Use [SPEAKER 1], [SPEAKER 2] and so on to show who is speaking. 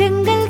[SPEAKER 1] जंगल